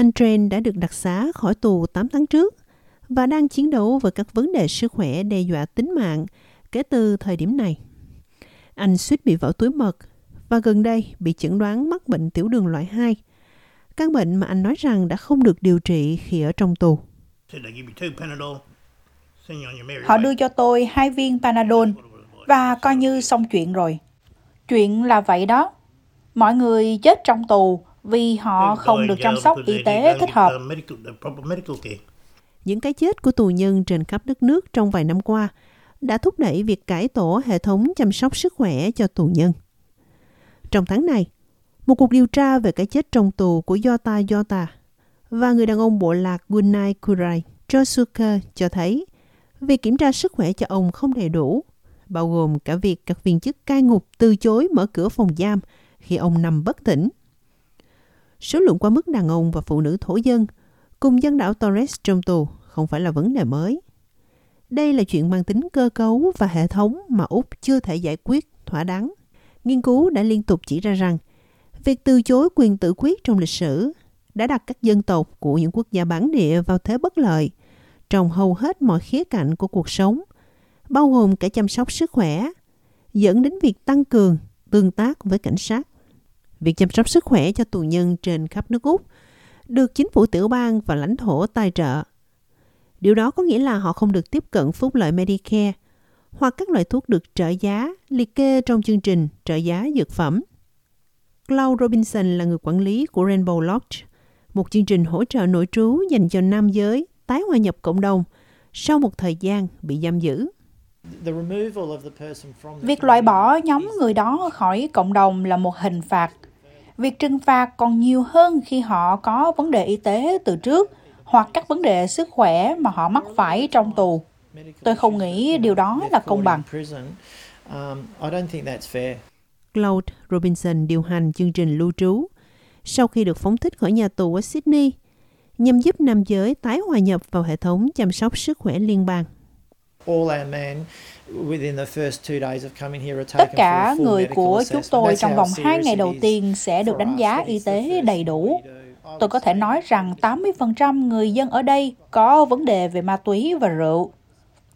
Anh Tren đã được đặc xá khỏi tù 8 tháng trước và đang chiến đấu với các vấn đề sức khỏe đe dọa tính mạng kể từ thời điểm này. Anh suýt bị vỡ túi mật và gần đây bị chẩn đoán mắc bệnh tiểu đường loại 2, căn bệnh mà anh nói rằng đã không được điều trị khi ở trong tù. Họ đưa cho tôi hai viên Panadol và coi như xong chuyện rồi. Chuyện là vậy đó. Mọi người chết trong tù vì họ không được chăm sóc y tế thích hợp. Những cái chết của tù nhân trên khắp đất nước trong vài năm qua đã thúc đẩy việc cải tổ hệ thống chăm sóc sức khỏe cho tù nhân. Trong tháng này, một cuộc điều tra về cái chết trong tù của Yota Yota và người đàn ông bộ lạc Gunai Kurai Josuke cho thấy việc kiểm tra sức khỏe cho ông không đầy đủ, bao gồm cả việc các viên chức cai ngục từ chối mở cửa phòng giam khi ông nằm bất tỉnh. Số lượng quá mức đàn ông và phụ nữ thổ dân cùng dân đảo Torres trong tù không phải là vấn đề mới. Đây là chuyện mang tính cơ cấu và hệ thống mà Úc chưa thể giải quyết thỏa đáng. Nghiên cứu đã liên tục chỉ ra rằng việc từ chối quyền tự quyết trong lịch sử đã đặt các dân tộc của những quốc gia bản địa vào thế bất lợi trong hầu hết mọi khía cạnh của cuộc sống, bao gồm cả chăm sóc sức khỏe, dẫn đến việc tăng cường tương tác với cảnh sát. Việc chăm sóc sức khỏe cho tù nhân trên khắp nước Úc được chính phủ tiểu bang và lãnh thổ tài trợ. Điều đó có nghĩa là họ không được tiếp cận phúc lợi Medicare hoặc các loại thuốc được trợ giá liệt kê trong chương trình trợ giá dược phẩm. Claude Robinson là người quản lý của Rainbow Lodge, một chương trình hỗ trợ nội trú dành cho nam giới tái hòa nhập cộng đồng sau một thời gian bị giam giữ. Việc loại bỏ nhóm người đó khỏi cộng đồng là một hình phạt. Việc trừng phạt còn nhiều hơn khi họ có vấn đề y tế từ trước hoặc các vấn đề sức khỏe mà họ mắc phải trong tù. Tôi không nghĩ điều đó là công bằng. Claude Robinson điều hành chương trình lưu trú sau khi được phóng thích khỏi nhà tù ở Sydney nhằm giúp nam giới tái hòa nhập vào hệ thống chăm sóc sức khỏe liên bang. Tất cả người của chúng tôi trong vòng 2 ngày đầu tiên sẽ được đánh giá y tế đầy đủ. Tôi có thể nói rằng 80% người dân ở đây có vấn đề về ma túy và rượu.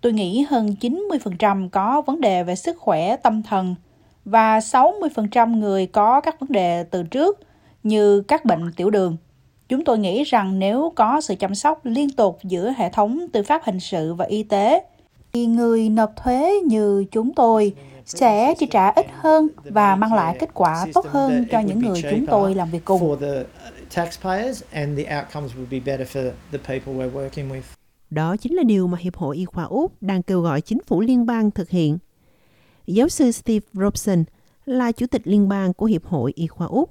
Tôi nghĩ hơn 90% có vấn đề về sức khỏe tâm thần và 60% người có các vấn đề từ trước như các bệnh tiểu đường. Chúng tôi nghĩ rằng nếu có sự chăm sóc liên tục giữa hệ thống tư pháp hình sự và y tế, người nộp thuế như chúng tôi sẽ chi trả ít hơn và mang lại kết quả tốt hơn cho những người chúng tôi làm việc cùng. Đó chính là điều mà Hiệp hội Y khoa Úc đang kêu gọi chính phủ liên bang thực hiện. Giáo sư Steve Robson là chủ tịch liên bang của Hiệp hội Y khoa Úc.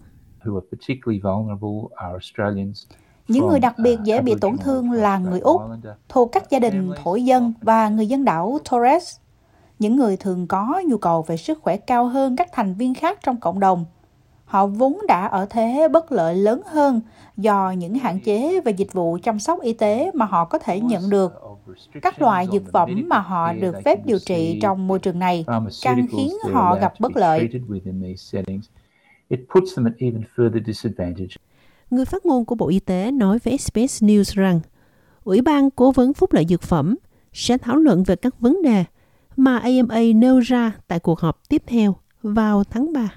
Những người đặc biệt dễ bị tổn thương là người Úc, thuộc các gia đình thổ dân và người dân đảo Torres. Những người thường có nhu cầu về sức khỏe cao hơn các thành viên khác trong cộng đồng. Họ vốn đã ở thế bất lợi lớn hơn do những hạn chế về dịch vụ chăm sóc y tế mà họ có thể nhận được. Các loại dược phẩm mà họ được phép điều trị trong môi trường này càng khiến họ gặp bất lợi it puts them at even further disadvantage. Người phát ngôn của Bộ Y tế nói với SBS News rằng, Ủy ban Cố vấn Phúc lợi Dược phẩm sẽ thảo luận về các vấn đề mà AMA nêu ra tại cuộc họp tiếp theo vào tháng 3.